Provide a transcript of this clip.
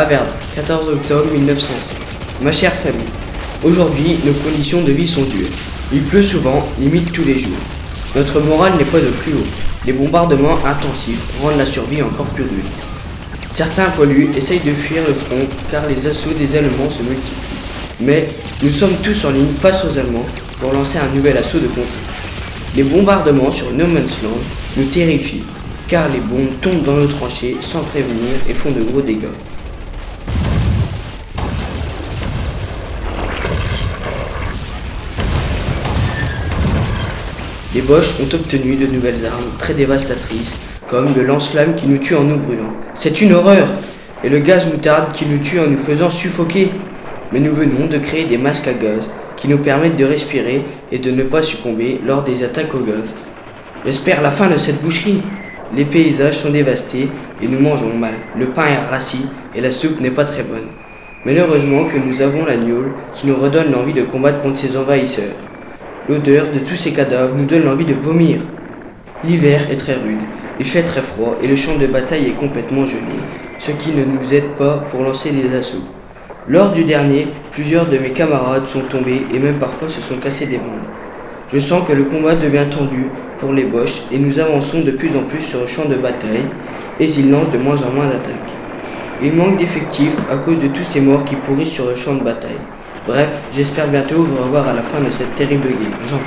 À Verdun, 14 octobre 1905. Ma chère famille, aujourd'hui nos conditions de vie sont dures. Il pleut souvent, limite tous les jours. Notre morale n'est pas de plus haut. Les bombardements intensifs rendent la survie encore plus rude. Certains pollus essayent de fuir le front car les assauts des Allemands se multiplient. Mais nous sommes tous en ligne face aux Allemands pour lancer un nouvel assaut de contre Les bombardements sur No Man's Land nous terrifient car les bombes tombent dans nos tranchées sans prévenir et font de gros dégâts. Les Boches ont obtenu de nouvelles armes très dévastatrices, comme le lance-flamme qui nous tue en nous brûlant. C'est une horreur Et le gaz moutarde qui nous tue en nous faisant suffoquer. Mais nous venons de créer des masques à gaz qui nous permettent de respirer et de ne pas succomber lors des attaques au gaz. J'espère la fin de cette boucherie. Les paysages sont dévastés et nous mangeons mal. Le pain est rassis et la soupe n'est pas très bonne. Mais heureusement que nous avons la qui nous redonne l'envie de combattre contre ces envahisseurs. L'odeur de tous ces cadavres nous donne l'envie de vomir. L'hiver est très rude, il fait très froid et le champ de bataille est complètement gelé, ce qui ne nous aide pas pour lancer des assauts. Lors du dernier, plusieurs de mes camarades sont tombés et même parfois se sont cassés des membres. Je sens que le combat devient tendu pour les Boches et nous avançons de plus en plus sur le champ de bataille et ils lancent de moins en moins d'attaques. Il manque d'effectifs à cause de tous ces morts qui pourrissent sur le champ de bataille. Bref, j'espère bientôt vous revoir à la fin de cette terrible guerre. Jean.